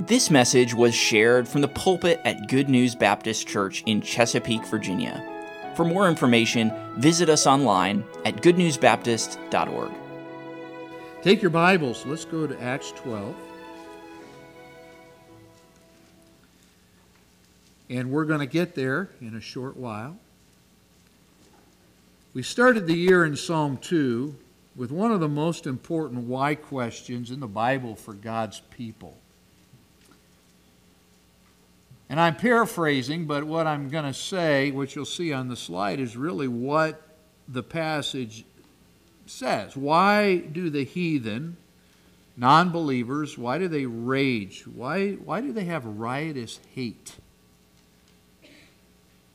This message was shared from the pulpit at Good News Baptist Church in Chesapeake, Virginia. For more information, visit us online at goodnewsbaptist.org. Take your Bibles. Let's go to Acts 12. And we're going to get there in a short while. We started the year in Psalm 2 with one of the most important why questions in the Bible for God's people. And I'm paraphrasing, but what I'm going to say, which you'll see on the slide, is really what the passage says. Why do the heathen, non believers, why do they rage? Why, why do they have riotous hate?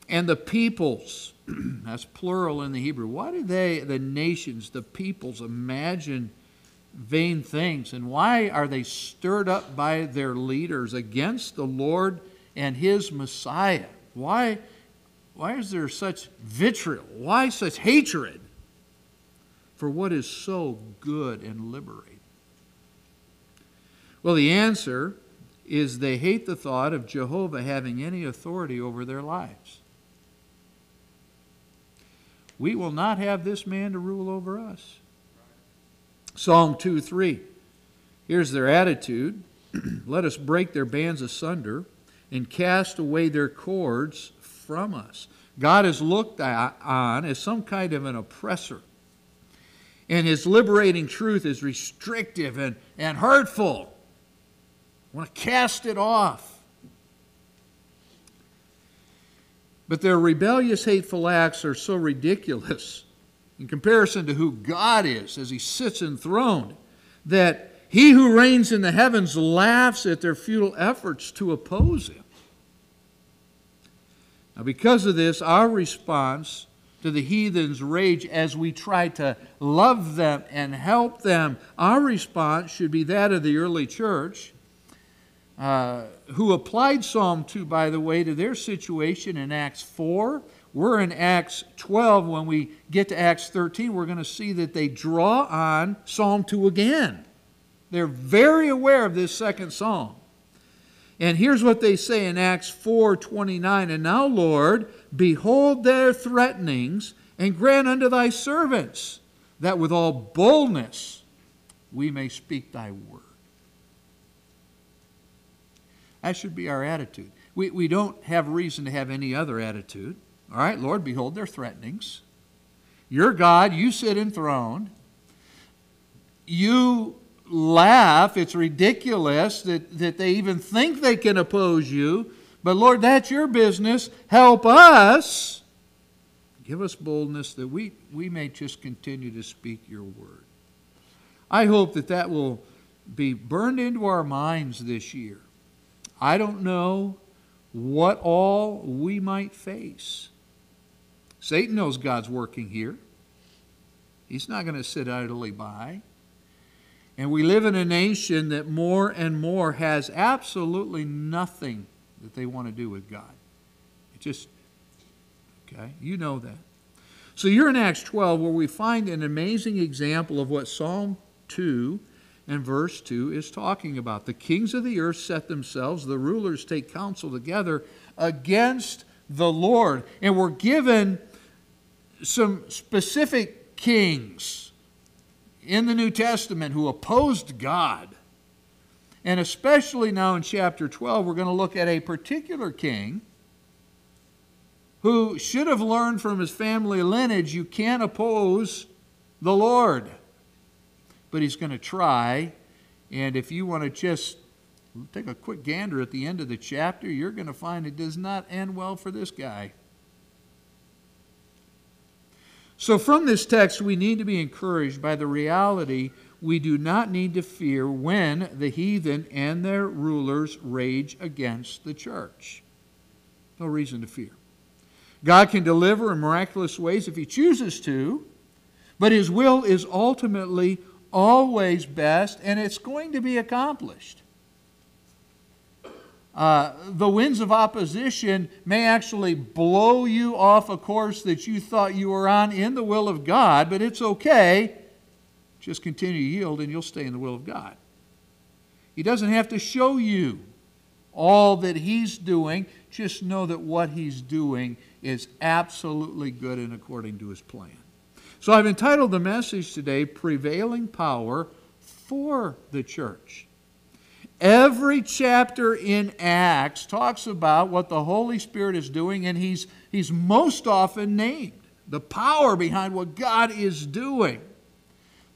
And the peoples, that's plural in the Hebrew, why do they, the nations, the peoples, imagine vain things? And why are they stirred up by their leaders against the Lord? And his Messiah. Why, why is there such vitriol? Why such hatred for what is so good and liberating? Well, the answer is they hate the thought of Jehovah having any authority over their lives. We will not have this man to rule over us. Psalm 2 3. Here's their attitude Let us break their bands asunder and cast away their cords from us. God is looked on as some kind of an oppressor. And his liberating truth is restrictive and, and hurtful. I want to cast it off. But their rebellious, hateful acts are so ridiculous in comparison to who God is as he sits enthroned that he who reigns in the heavens laughs at their futile efforts to oppose him. Now, because of this, our response to the heathens' rage as we try to love them and help them, our response should be that of the early church, uh, who applied Psalm 2, by the way, to their situation in Acts 4. We're in Acts 12. When we get to Acts 13, we're going to see that they draw on Psalm 2 again. They're very aware of this second psalm. And here's what they say in Acts 4:29, and now Lord, behold their threatenings and grant unto thy servants that with all boldness we may speak thy word. That should be our attitude. We, we don't have reason to have any other attitude. All right, Lord, behold their threatenings. You're God, you sit enthroned. You laugh. It's ridiculous that, that they even think they can oppose you. But Lord, that's your business. Help us. Give us boldness that we, we may just continue to speak your word. I hope that that will be burned into our minds this year. I don't know what all we might face. Satan knows God's working here. He's not going to sit idly by. And we live in a nation that more and more has absolutely nothing that they want to do with God. It just, okay, you know that. So you're in Acts 12 where we find an amazing example of what Psalm 2 and verse 2 is talking about. The kings of the earth set themselves, the rulers take counsel together against the Lord. And we're given some specific kings in the New Testament who opposed God. And especially now in chapter 12, we're going to look at a particular king who should have learned from his family lineage you can't oppose the Lord. But he's going to try. And if you want to just take a quick gander at the end of the chapter, you're going to find it does not end well for this guy. So, from this text, we need to be encouraged by the reality we do not need to fear when the heathen and their rulers rage against the church. No reason to fear. God can deliver in miraculous ways if He chooses to, but His will is ultimately always best, and it's going to be accomplished. Uh, the winds of opposition may actually blow you off a course that you thought you were on in the will of God, but it's okay. Just continue to yield and you'll stay in the will of God. He doesn't have to show you all that he's doing. Just know that what he's doing is absolutely good and according to his plan. So I've entitled the message today, Prevailing Power for the Church. Every chapter in Acts talks about what the Holy Spirit is doing, and he's, he's most often named the power behind what God is doing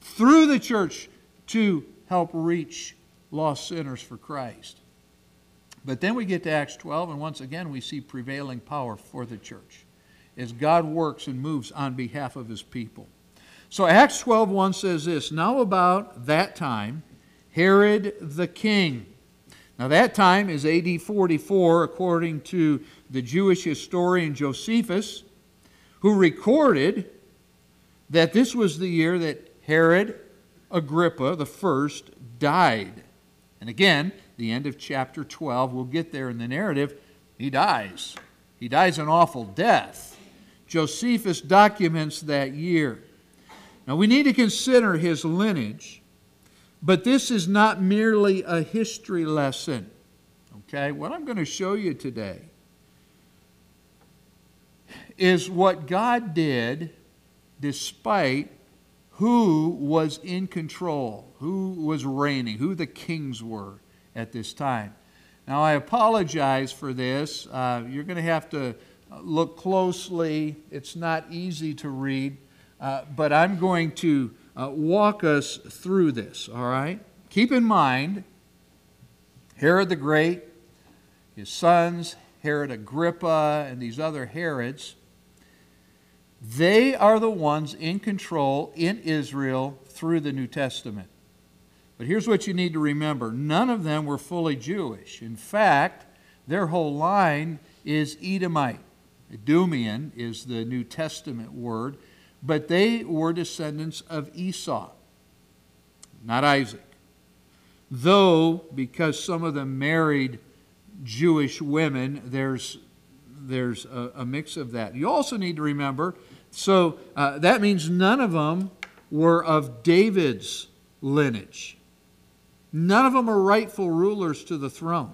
through the church to help reach lost sinners for Christ. But then we get to Acts 12, and once again we see prevailing power for the church as God works and moves on behalf of his people. So Acts 12:1 says this, "Now about that time Herod the king." Now that time is AD 44 according to the Jewish historian Josephus, who recorded that this was the year that Herod Agrippa the first died. And again, the end of chapter 12, we'll get there in the narrative, he dies. He dies an awful death. Josephus documents that year. Now we need to consider his lineage, but this is not merely a history lesson. Okay? What I'm going to show you today is what God did despite who was in control, who was reigning, who the kings were at this time. Now, I apologize for this. Uh, you're going to have to look closely. It's not easy to read, uh, but I'm going to uh, walk us through this, all right? Keep in mind, Herod the Great, his sons, Herod Agrippa, and these other Herods, they are the ones in control in Israel through the New Testament. But here's what you need to remember none of them were fully Jewish. In fact, their whole line is Edomite. Idumean is the New Testament word, but they were descendants of Esau, not Isaac. Though, because some of them married Jewish women, there's, there's a, a mix of that. You also need to remember so uh, that means none of them were of David's lineage. None of them are rightful rulers to the throne.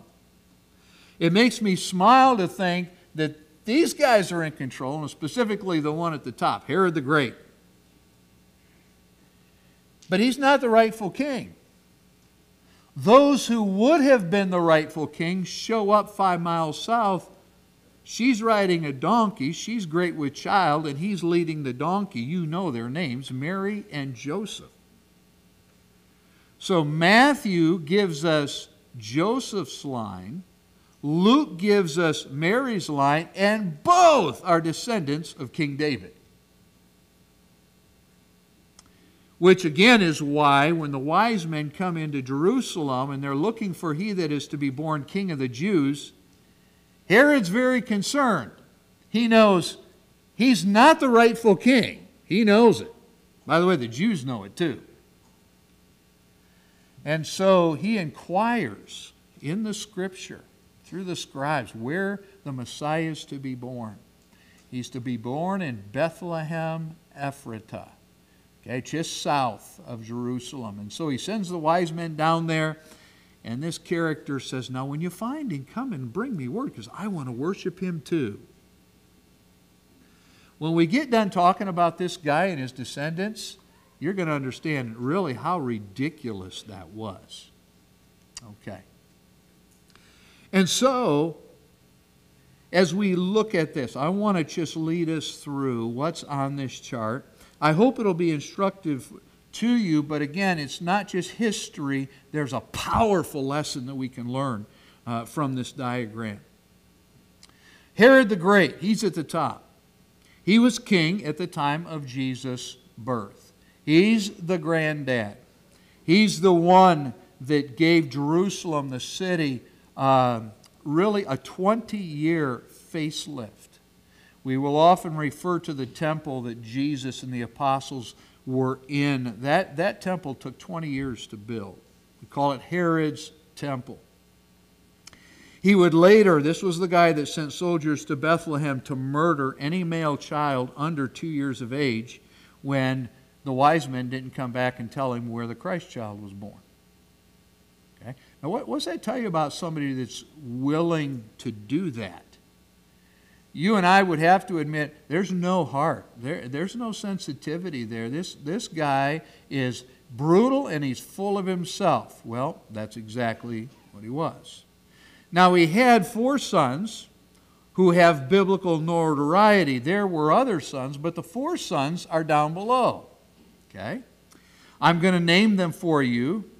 It makes me smile to think that these guys are in control, and specifically the one at the top, Herod the Great. But he's not the rightful king. Those who would have been the rightful king show up five miles south She's riding a donkey. She's great with child, and he's leading the donkey. You know their names Mary and Joseph. So Matthew gives us Joseph's line, Luke gives us Mary's line, and both are descendants of King David. Which again is why, when the wise men come into Jerusalem and they're looking for he that is to be born king of the Jews, Herod's very concerned. He knows he's not the rightful king. He knows it. By the way, the Jews know it too. And so he inquires in the scripture through the scribes where the Messiah is to be born. He's to be born in Bethlehem, Ephratah, okay, just south of Jerusalem. And so he sends the wise men down there and this character says, Now, when you find him, come and bring me word because I want to worship him too. When we get done talking about this guy and his descendants, you're going to understand really how ridiculous that was. Okay. And so, as we look at this, I want to just lead us through what's on this chart. I hope it'll be instructive to you, but again, it's not just history, there's a powerful lesson that we can learn uh, from this diagram. Herod the Great, he's at the top. He was king at the time of Jesus' birth. He's the granddad. He's the one that gave Jerusalem, the city, uh, really a 20 year facelift. We will often refer to the temple that Jesus and the apostles were in. That, that temple took 20 years to build. We call it Herod's temple. He would later, this was the guy that sent soldiers to Bethlehem to murder any male child under two years of age when the wise men didn't come back and tell him where the Christ child was born. Now, what, what's that tell you about somebody that's willing to do that? You and I would have to admit there's no heart. There, there's no sensitivity there. This, this guy is brutal and he's full of himself. Well, that's exactly what he was. Now, he had four sons who have biblical notoriety. There were other sons, but the four sons are down below. Okay? I'm going to name them for you.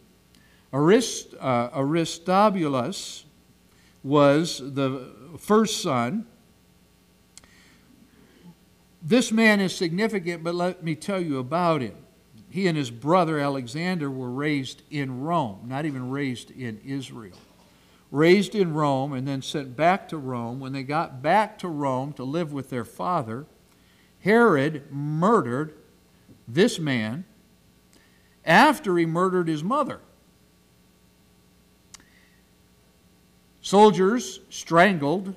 Arist, uh, Aristobulus was the first son. This man is significant, but let me tell you about him. He and his brother Alexander were raised in Rome, not even raised in Israel raised in Rome and then sent back to Rome. When they got back to Rome to live with their father, Herod murdered this man after he murdered his mother. Soldiers strangled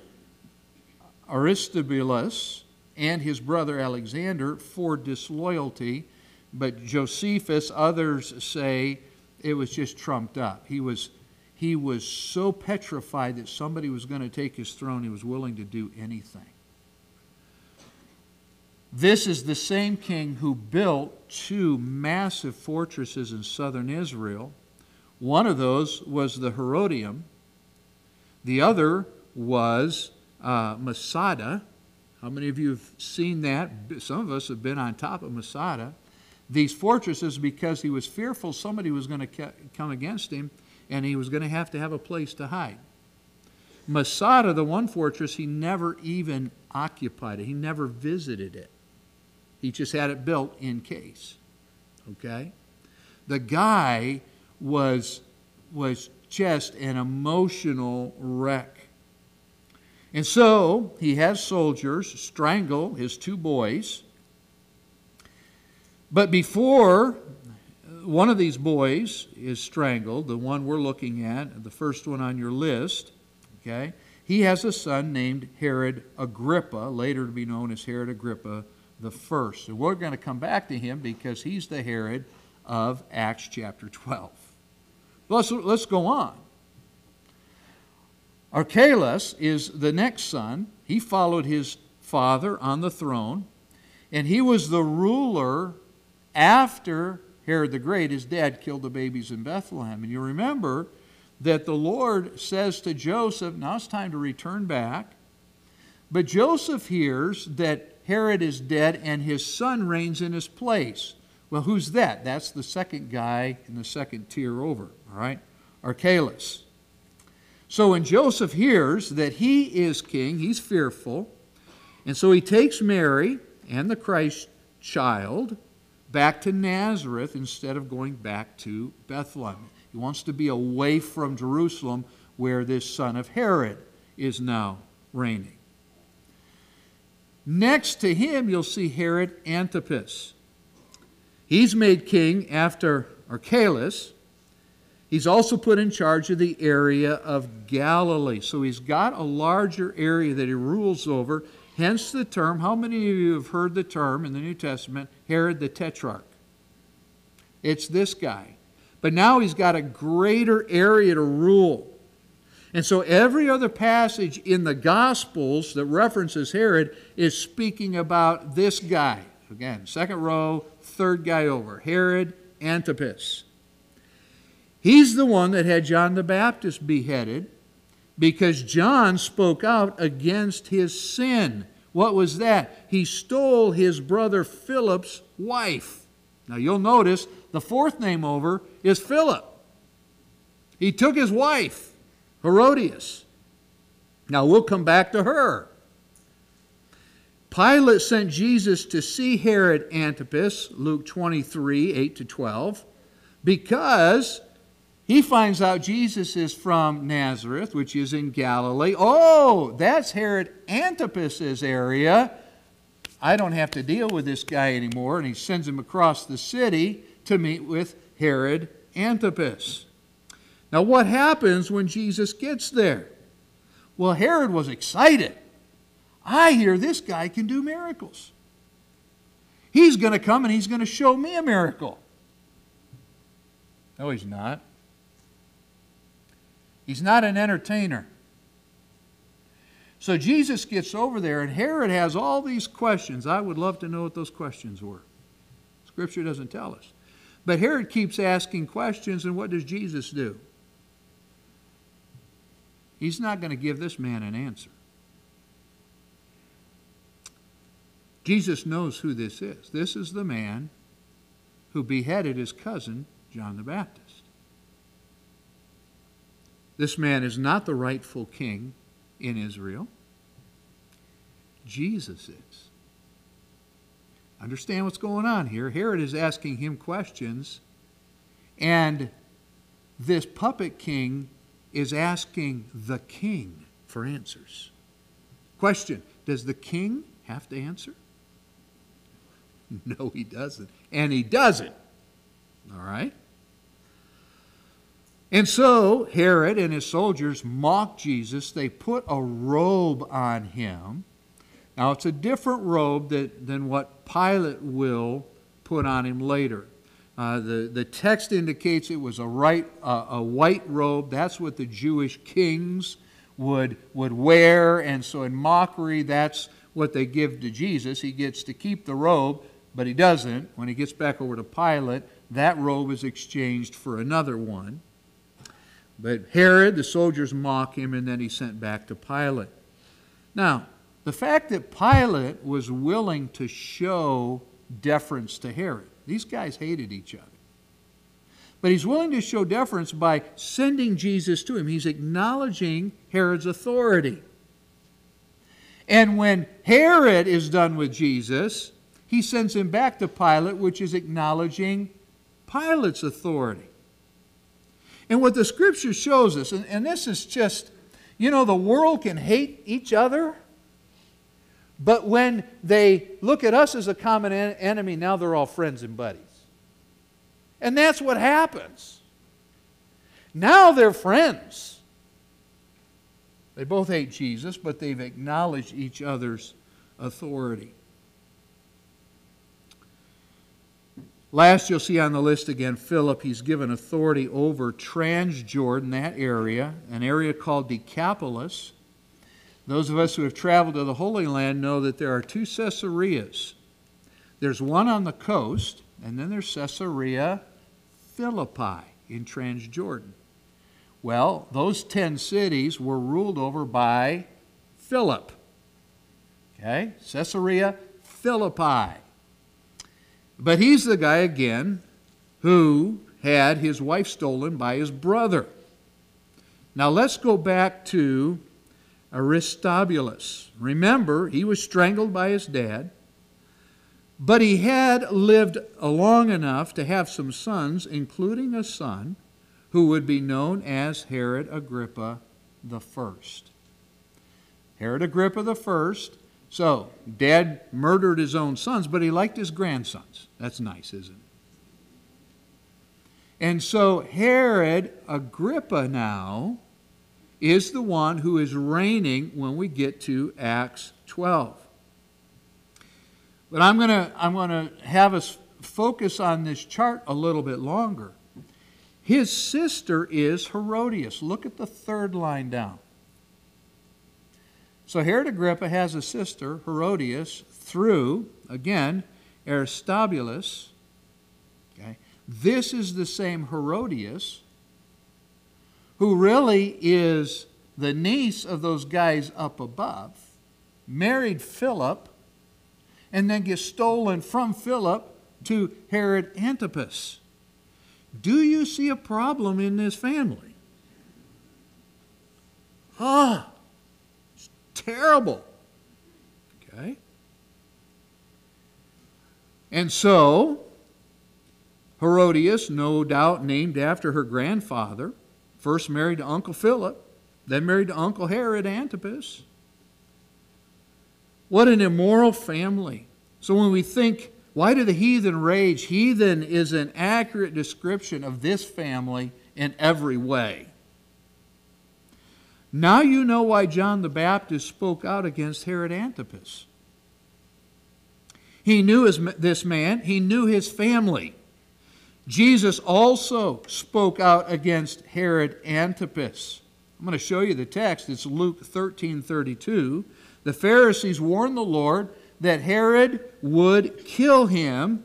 Aristobulus and his brother Alexander for disloyalty, but Josephus, others say it was just trumped up. He was he was so petrified that somebody was going to take his throne, he was willing to do anything. This is the same king who built two massive fortresses in southern Israel. One of those was the Herodium, the other was uh, Masada. How many of you have seen that? Some of us have been on top of Masada. These fortresses, because he was fearful somebody was going to come against him, and he was going to have to have a place to hide. Masada, the one fortress, he never even occupied it. He never visited it. He just had it built in case. Okay? The guy was, was just an emotional wreck. And so he has soldiers strangle his two boys. But before one of these boys is strangled, the one we're looking at, the first one on your list, okay? He has a son named Herod Agrippa, later to be known as Herod Agrippa the first. And we're going to come back to him because he's the Herod of Acts chapter 12. Let's, let's go on. Archelaus is the next son. He followed his father on the throne, and he was the ruler after Herod the Great, his dad killed the babies in Bethlehem. And you remember that the Lord says to Joseph, Now it's time to return back. But Joseph hears that Herod is dead and his son reigns in his place. Well, who's that? That's the second guy in the second tier over, all right? Archelaus. So when Joseph hears that he is king, he's fearful. And so he takes Mary and the Christ child back to Nazareth instead of going back to Bethlehem. He wants to be away from Jerusalem where this son of Herod is now reigning. Next to him, you'll see Herod Antipas. He's made king after Archelaus. He's also put in charge of the area of Galilee. So he's got a larger area that he rules over. Hence the term, how many of you have heard the term in the New Testament, Herod the Tetrarch? It's this guy. But now he's got a greater area to rule. And so every other passage in the Gospels that references Herod is speaking about this guy. Again, second row, third guy over, Herod Antipas. He's the one that had John the Baptist beheaded because John spoke out against his sin. What was that? He stole his brother Philip's wife. Now you'll notice the fourth name over is Philip. He took his wife, Herodias. Now we'll come back to her. Pilate sent Jesus to see Herod Antipas, Luke 23, 8 to 12, because he finds out Jesus is from Nazareth, which is in Galilee. Oh, that's Herod Antipas's area. I don't have to deal with this guy anymore. And he sends him across the city to meet with Herod Antipas. Now, what happens when Jesus gets there? Well, Herod was excited. I hear this guy can do miracles. He's going to come and he's going to show me a miracle. No, he's not. He's not an entertainer. So Jesus gets over there, and Herod has all these questions. I would love to know what those questions were. Scripture doesn't tell us. But Herod keeps asking questions, and what does Jesus do? He's not going to give this man an answer. Jesus knows who this is. This is the man who beheaded his cousin, John the Baptist. This man is not the rightful king in Israel. Jesus is. Understand what's going on here. Herod is asking him questions, and this puppet king is asking the king for answers. Question Does the king have to answer? No, he doesn't. And he doesn't. All right? And so Herod and his soldiers mock Jesus. They put a robe on him. Now, it's a different robe that, than what Pilate will put on him later. Uh, the, the text indicates it was a, right, uh, a white robe. That's what the Jewish kings would, would wear. And so, in mockery, that's what they give to Jesus. He gets to keep the robe, but he doesn't. When he gets back over to Pilate, that robe is exchanged for another one. But Herod, the soldiers mock him, and then he's sent back to Pilate. Now, the fact that Pilate was willing to show deference to Herod these guys hated each other. But he's willing to show deference by sending Jesus to him. He's acknowledging Herod's authority. And when Herod is done with Jesus, he sends him back to Pilate, which is acknowledging Pilate's authority. And what the scripture shows us, and, and this is just, you know, the world can hate each other but when they look at us as a common en- enemy, now they're all friends and buddies. And that's what happens. Now they're friends. They both hate Jesus, but they've acknowledged each other's authority. Last, you'll see on the list again Philip. He's given authority over Transjordan, that area, an area called Decapolis. Those of us who have traveled to the Holy Land know that there are two Caesareas. There's one on the coast, and then there's Caesarea Philippi in Transjordan. Well, those 10 cities were ruled over by Philip. Okay? Caesarea Philippi. But he's the guy again who had his wife stolen by his brother. Now let's go back to Aristobulus. Remember, he was strangled by his dad, but he had lived long enough to have some sons, including a son who would be known as Herod Agrippa the First. Herod Agrippa the First. So, dad murdered his own sons, but he liked his grandsons. That's nice, isn't it? And so Herod Agrippa now is the one who is reigning when we get to Acts 12. But I'm going to I'm going to have us focus on this chart a little bit longer. His sister is Herodias. Look at the third line down. So Herod Agrippa has a sister, Herodias, through, again, Aristobulus. Okay. This is the same Herodias who really is the niece of those guys up above, married Philip, and then gets stolen from Philip to Herod Antipas. Do you see a problem in this family? Ah, terrible. Okay? And so, Herodias, no doubt named after her grandfather, First married to Uncle Philip, then married to Uncle Herod Antipas. What an immoral family. So when we think, why do the heathen rage? Heathen is an accurate description of this family in every way. Now you know why John the Baptist spoke out against Herod Antipas. He knew his, this man, he knew his family. Jesus also spoke out against Herod Antipas. I'm going to show you the text. It's Luke 13 32. The Pharisees warned the Lord that Herod would kill him.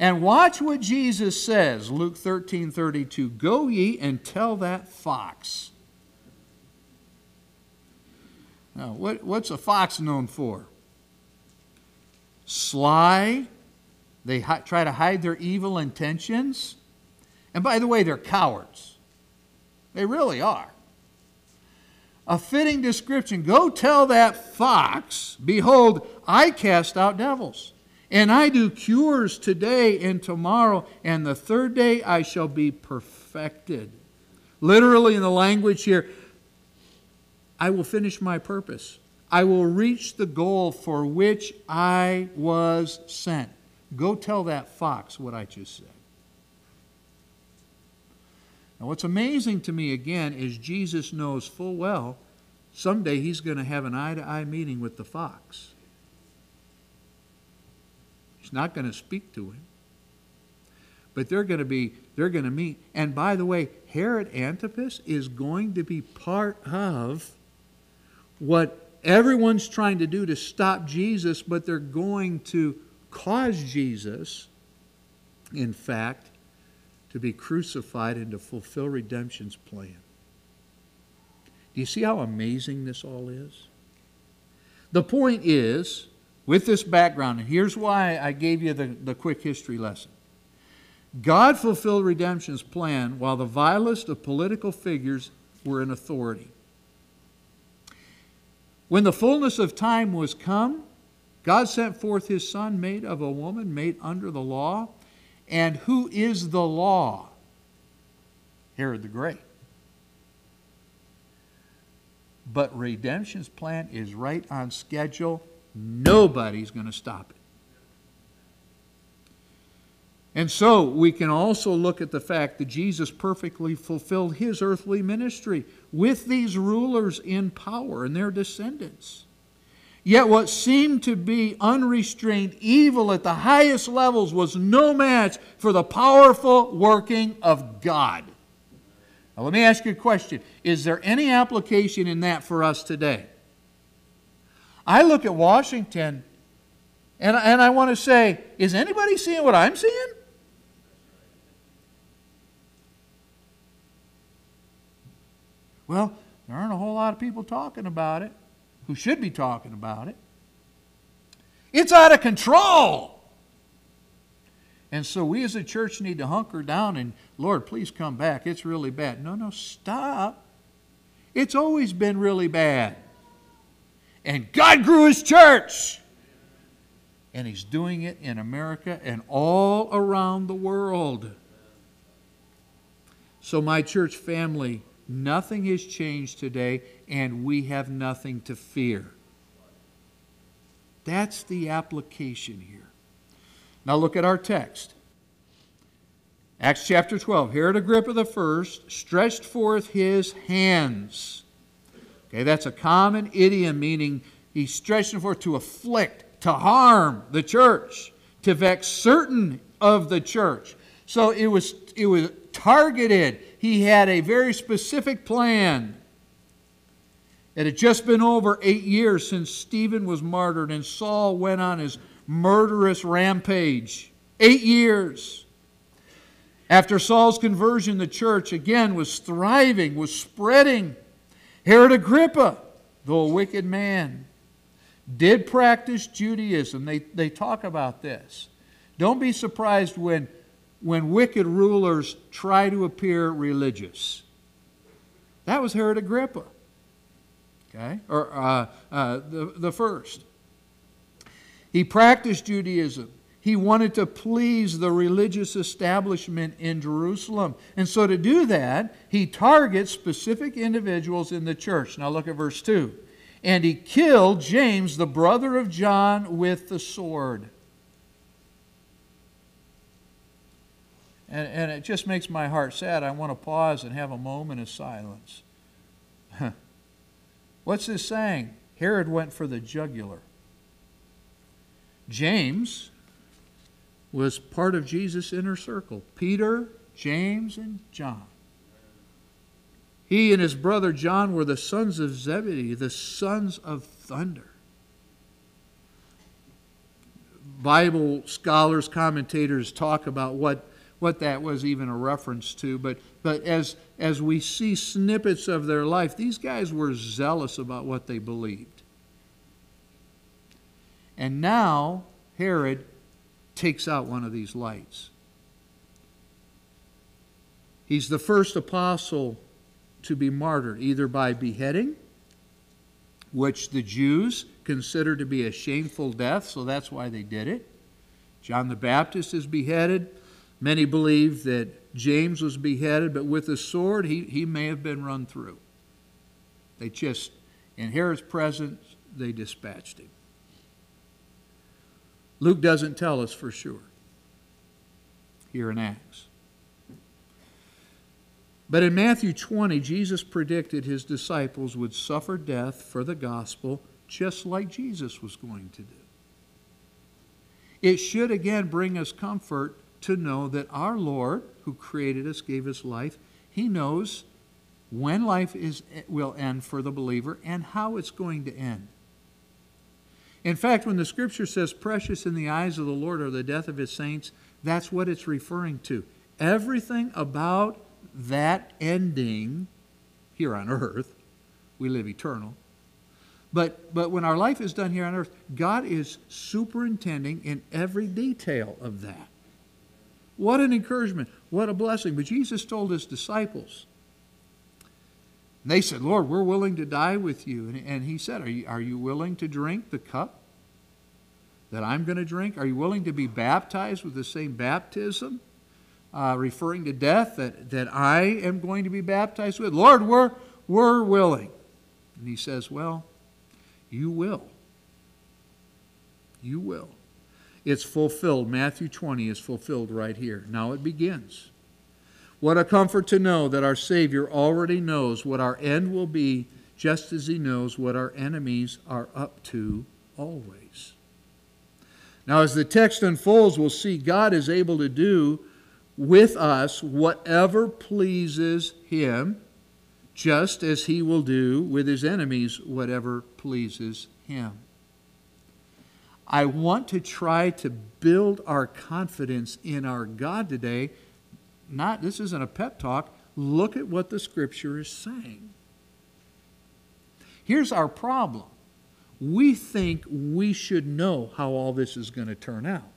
And watch what Jesus says, Luke 13 32. Go ye and tell that fox. Now, what, what's a fox known for? Sly. They hi- try to hide their evil intentions. And by the way, they're cowards. They really are a fitting description. Go tell that fox, Behold, I cast out devils, and I do cures today and tomorrow, and the third day I shall be perfected. Literally, in the language here, I will finish my purpose. I will reach the goal for which I was sent. Go tell that fox what I just said. Now, what's amazing to me again is Jesus knows full well someday he's going to have an eye to eye meeting with the fox. He's not going to speak to him. But they're going to be, they're going to meet. And by the way, Herod Antipas is going to be part of what everyone's trying to do to stop Jesus, but they're going to cause Jesus, in fact, to be crucified and to fulfill redemption's plan. Do you see how amazing this all is? The point is, with this background, and here's why I gave you the, the quick history lesson. God fulfilled redemption's plan while the vilest of political figures were in authority. When the fullness of time was come, God sent forth his Son, made of a woman, made under the law. And who is the law? Herod the Great. But redemption's plan is right on schedule. Nobody's going to stop it. And so we can also look at the fact that Jesus perfectly fulfilled his earthly ministry with these rulers in power and their descendants. Yet what seemed to be unrestrained evil at the highest levels was no match for the powerful working of God. Now, let me ask you a question Is there any application in that for us today? I look at Washington and, and I want to say, is anybody seeing what I'm seeing? Well, there aren't a whole lot of people talking about it who should be talking about it. It's out of control. And so we as a church need to hunker down and, Lord, please come back. It's really bad. No, no, stop. It's always been really bad. And God grew his church. And he's doing it in America and all around the world. So, my church family, nothing has changed today, and we have nothing to fear. That's the application here. Now look at our text. Acts chapter 12. Herod Agrippa the first stretched forth his hands. Okay, that's a common idiom meaning he stretched forth to afflict, to harm the church, to vex certain of the church. So it was it was targeted. He had a very specific plan. It had just been over eight years since Stephen was martyred and Saul went on his murderous rampage. Eight years. After Saul's conversion, the church again was thriving, was spreading. Herod Agrippa, though a wicked man, did practice Judaism. They, they talk about this. Don't be surprised when, when wicked rulers try to appear religious. That was Herod Agrippa. Okay? Or uh, uh, the, the first. He practiced Judaism. He wanted to please the religious establishment in Jerusalem. And so, to do that, he targets specific individuals in the church. Now, look at verse 2. And he killed James, the brother of John, with the sword. And, and it just makes my heart sad. I want to pause and have a moment of silence. What's this saying? Herod went for the jugular. James was part of Jesus' inner circle Peter, James, and John. He and his brother John were the sons of Zebedee, the sons of thunder. Bible scholars, commentators talk about what, what that was even a reference to, but, but as, as we see snippets of their life, these guys were zealous about what they believed. And now Herod takes out one of these lights. He's the first apostle to be martyred, either by beheading, which the Jews consider to be a shameful death, so that's why they did it. John the Baptist is beheaded. Many believe that James was beheaded, but with a sword, he, he may have been run through. They just, in Herod's presence, they dispatched him. Luke doesn't tell us for sure here in Acts. But in Matthew 20, Jesus predicted his disciples would suffer death for the gospel just like Jesus was going to do. It should again bring us comfort to know that our Lord, who created us, gave us life, he knows when life is, will end for the believer and how it's going to end. In fact, when the scripture says, precious in the eyes of the Lord are the death of his saints, that's what it's referring to. Everything about that ending here on earth, we live eternal. But, but when our life is done here on earth, God is superintending in every detail of that. What an encouragement. What a blessing. But Jesus told his disciples, and they said, Lord, we're willing to die with you. And, and he said, are you, are you willing to drink the cup that I'm going to drink? Are you willing to be baptized with the same baptism? uh, referring to death that, that I am going to be baptized with? Lord, we're, we're willing. And he says, Well, you will. You will. It's fulfilled. Matthew 20 is fulfilled right here. Now it begins. What a comfort to know that our Savior already knows what our end will be, just as He knows what our enemies are up to always. Now, as the text unfolds, we'll see God is able to do with us whatever pleases him, just as he will do with his enemies whatever pleases him. I want to try to build our confidence in our God today. Not this isn't a pep talk. Look at what the scripture is saying. Here's our problem. We think we should know how all this is going to turn out.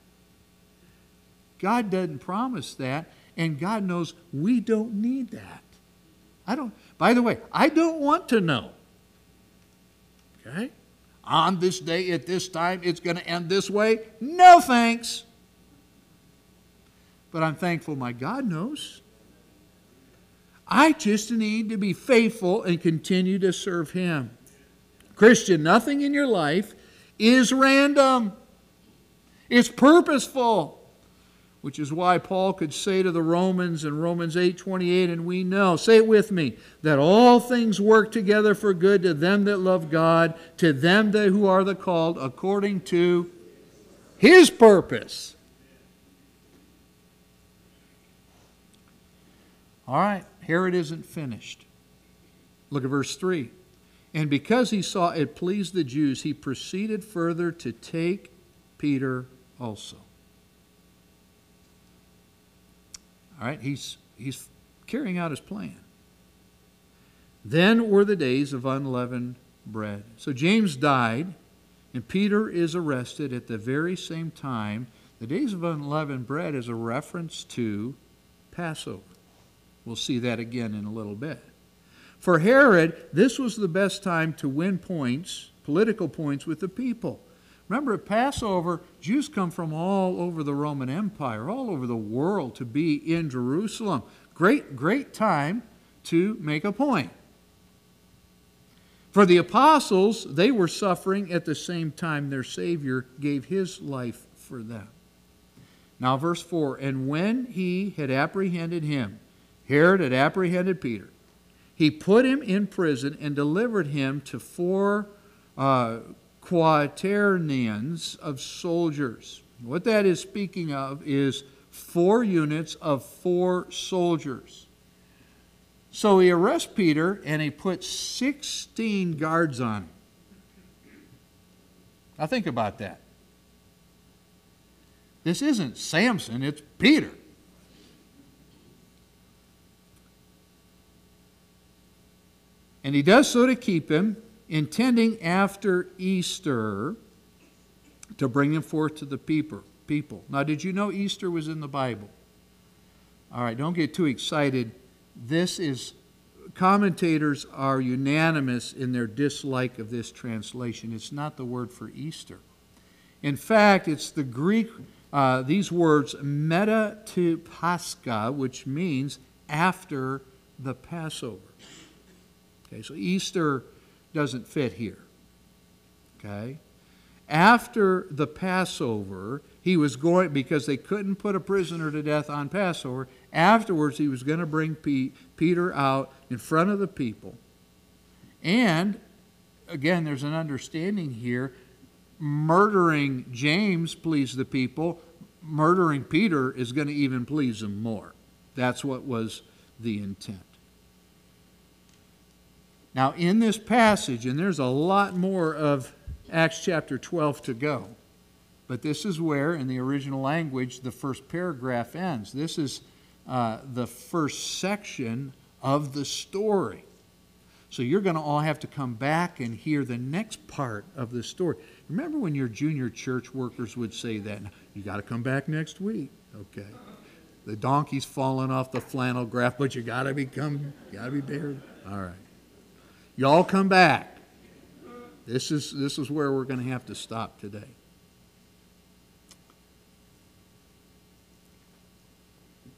God doesn't promise that, and God knows we don't need that. I don't, by the way, I don't want to know. Okay? On this day, at this time, it's going to end this way. No thanks. But I'm thankful my God knows. I just need to be faithful and continue to serve Him. Christian, nothing in your life is random, it's purposeful which is why Paul could say to the Romans in Romans 8:28 and we know say it with me that all things work together for good to them that love God to them that who are the called according to his purpose. All right Herod isn't finished. Look at verse 3 and because he saw it pleased the Jews he proceeded further to take Peter also All right, he's, he's carrying out his plan. Then were the days of unleavened bread. So James died, and Peter is arrested at the very same time. The days of unleavened bread is a reference to Passover. We'll see that again in a little bit. For Herod, this was the best time to win points, political points, with the people. Remember, at Passover, Jews come from all over the Roman Empire, all over the world to be in Jerusalem. Great, great time to make a point. For the apostles, they were suffering at the same time their Savior gave his life for them. Now, verse 4 And when he had apprehended him, Herod had apprehended Peter, he put him in prison and delivered him to four uh, quaternions of soldiers. What that is speaking of is four units of four soldiers. So he arrests Peter and he puts 16 guards on him. Now think about that. This isn't Samson, it's Peter. And he does so to keep him, intending after Easter to bring him forth to the people. People. Now, did you know Easter was in the Bible? All right, don't get too excited. This is commentators are unanimous in their dislike of this translation. It's not the word for Easter. In fact, it's the Greek, uh, these words, meta to pascha, which means after the Passover. Okay, so Easter doesn't fit here. Okay? After the Passover, he was going, because they couldn't put a prisoner to death on Passover, afterwards he was going to bring Peter out in front of the people. And, again, there's an understanding here murdering James pleased the people, murdering Peter is going to even please them more. That's what was the intent. Now, in this passage, and there's a lot more of Acts chapter 12 to go, but this is where, in the original language, the first paragraph ends. This is uh, the first section of the story. So you're going to all have to come back and hear the next part of the story. Remember when your junior church workers would say that? You got to come back next week. Okay. The donkey's falling off the flannel graph, but you got to become, got to be buried. All right. Y'all come back. This is, this is where we're going to have to stop today.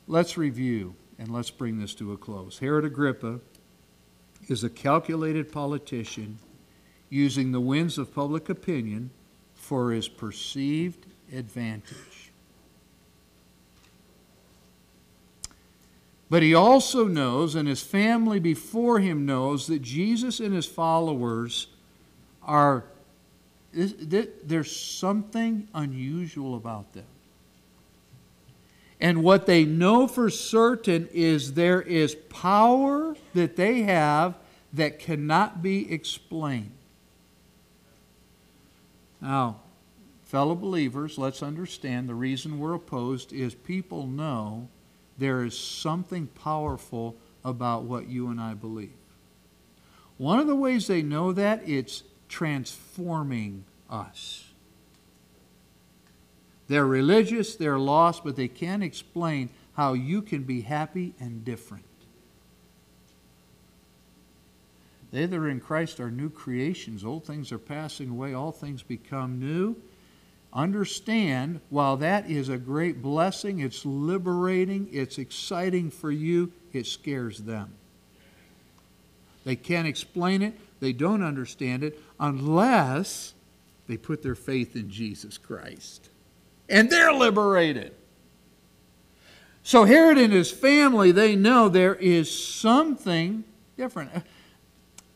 Let's review and let's bring this to a close. Herod Agrippa is a calculated politician using the winds of public opinion for his perceived advantage. But he also knows, and his family before him knows, that Jesus and his followers are, there's something unusual about them. And what they know for certain is there is power that they have that cannot be explained. Now, fellow believers, let's understand the reason we're opposed is people know there is something powerful about what you and I believe. One of the ways they know that it's transforming us. They're religious, they're lost, but they can't explain how you can be happy and different. They that are in Christ are new creations. Old things are passing away, all things become new. Understand, while that is a great blessing, it's liberating, it's exciting for you, it scares them. They can't explain it, they don't understand it, unless they put their faith in Jesus Christ. And they're liberated. So Herod and his family, they know there is something different.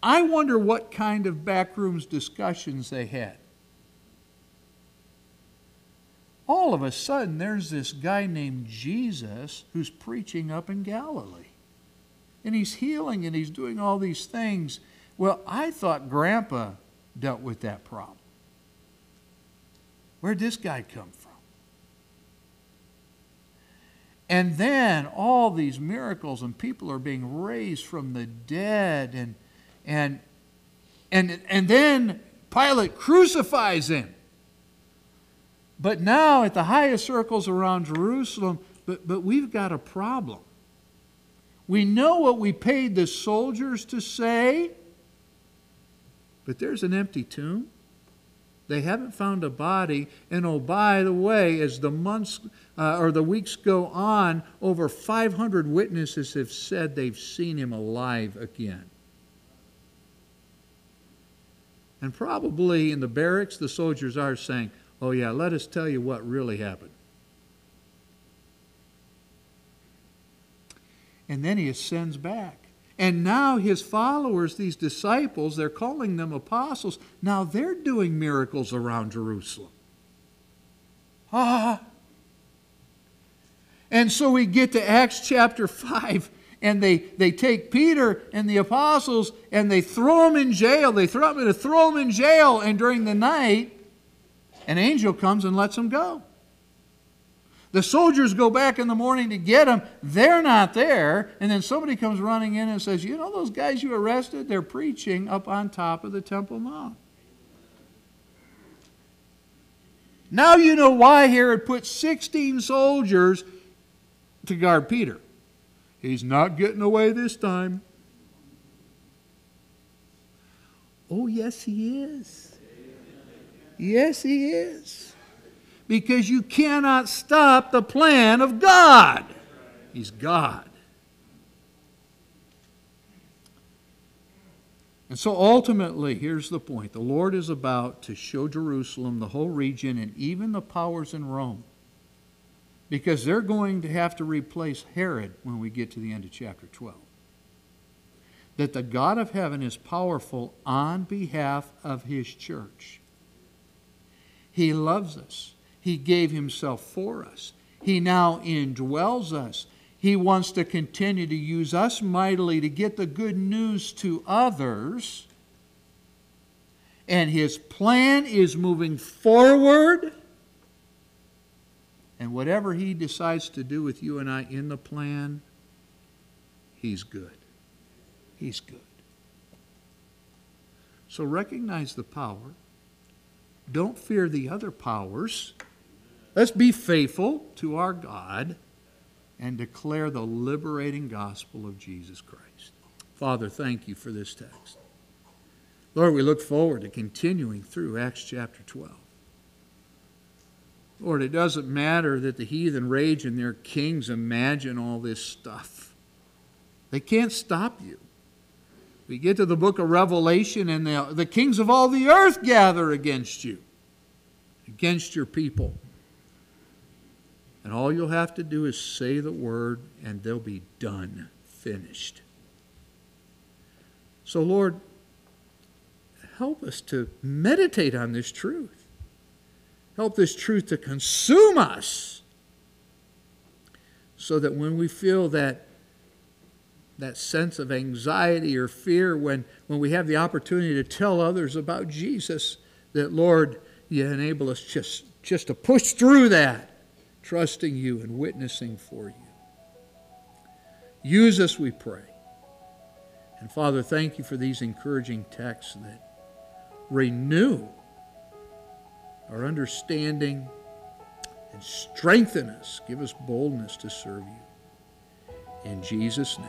I wonder what kind of backrooms discussions they had. All of a sudden there's this guy named Jesus who's preaching up in Galilee. And he's healing and he's doing all these things. Well, I thought Grandpa dealt with that problem. Where'd this guy come from? And then all these miracles and people are being raised from the dead and and and and then Pilate crucifies him. But now, at the highest circles around Jerusalem, but, but we've got a problem. We know what we paid the soldiers to say, but there's an empty tomb. They haven't found a body. And oh, by the way, as the months uh, or the weeks go on, over 500 witnesses have said they've seen him alive again. And probably in the barracks, the soldiers are saying, Oh, yeah, let us tell you what really happened. And then he ascends back. And now his followers, these disciples, they're calling them apostles. Now they're doing miracles around Jerusalem. Ah. And so we get to Acts chapter 5, and they, they take Peter and the apostles and they throw them in jail. They throw them, to throw them in jail, and during the night, an angel comes and lets them go. The soldiers go back in the morning to get them. They're not there. And then somebody comes running in and says, You know those guys you arrested? They're preaching up on top of the Temple Mount. Now you know why Herod put 16 soldiers to guard Peter. He's not getting away this time. Oh, yes, he is. Yes, he is. Because you cannot stop the plan of God. He's God. And so ultimately, here's the point the Lord is about to show Jerusalem, the whole region, and even the powers in Rome because they're going to have to replace Herod when we get to the end of chapter 12. That the God of heaven is powerful on behalf of his church. He loves us. He gave himself for us. He now indwells us. He wants to continue to use us mightily to get the good news to others. And his plan is moving forward and whatever He decides to do with you and I in the plan, He's good. He's good. So recognize the power. Don't fear the other powers. Let's be faithful to our God and declare the liberating gospel of Jesus Christ. Father, thank you for this text. Lord, we look forward to continuing through Acts chapter 12. Lord, it doesn't matter that the heathen rage and their kings imagine all this stuff. They can't stop you. We get to the book of Revelation, and the, the kings of all the earth gather against you, against your people. And all you'll have to do is say the word, and they'll be done, finished. So, Lord, help us to meditate on this truth. Help this truth to consume us so that when we feel that, that sense of anxiety or fear, when, when we have the opportunity to tell others about Jesus, that, Lord, you enable us just, just to push through that, trusting you and witnessing for you. Use us, we pray. And Father, thank you for these encouraging texts that renew our understanding, and strengthen us. Give us boldness to serve you. In Jesus' name,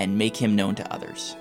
and make Him known to others.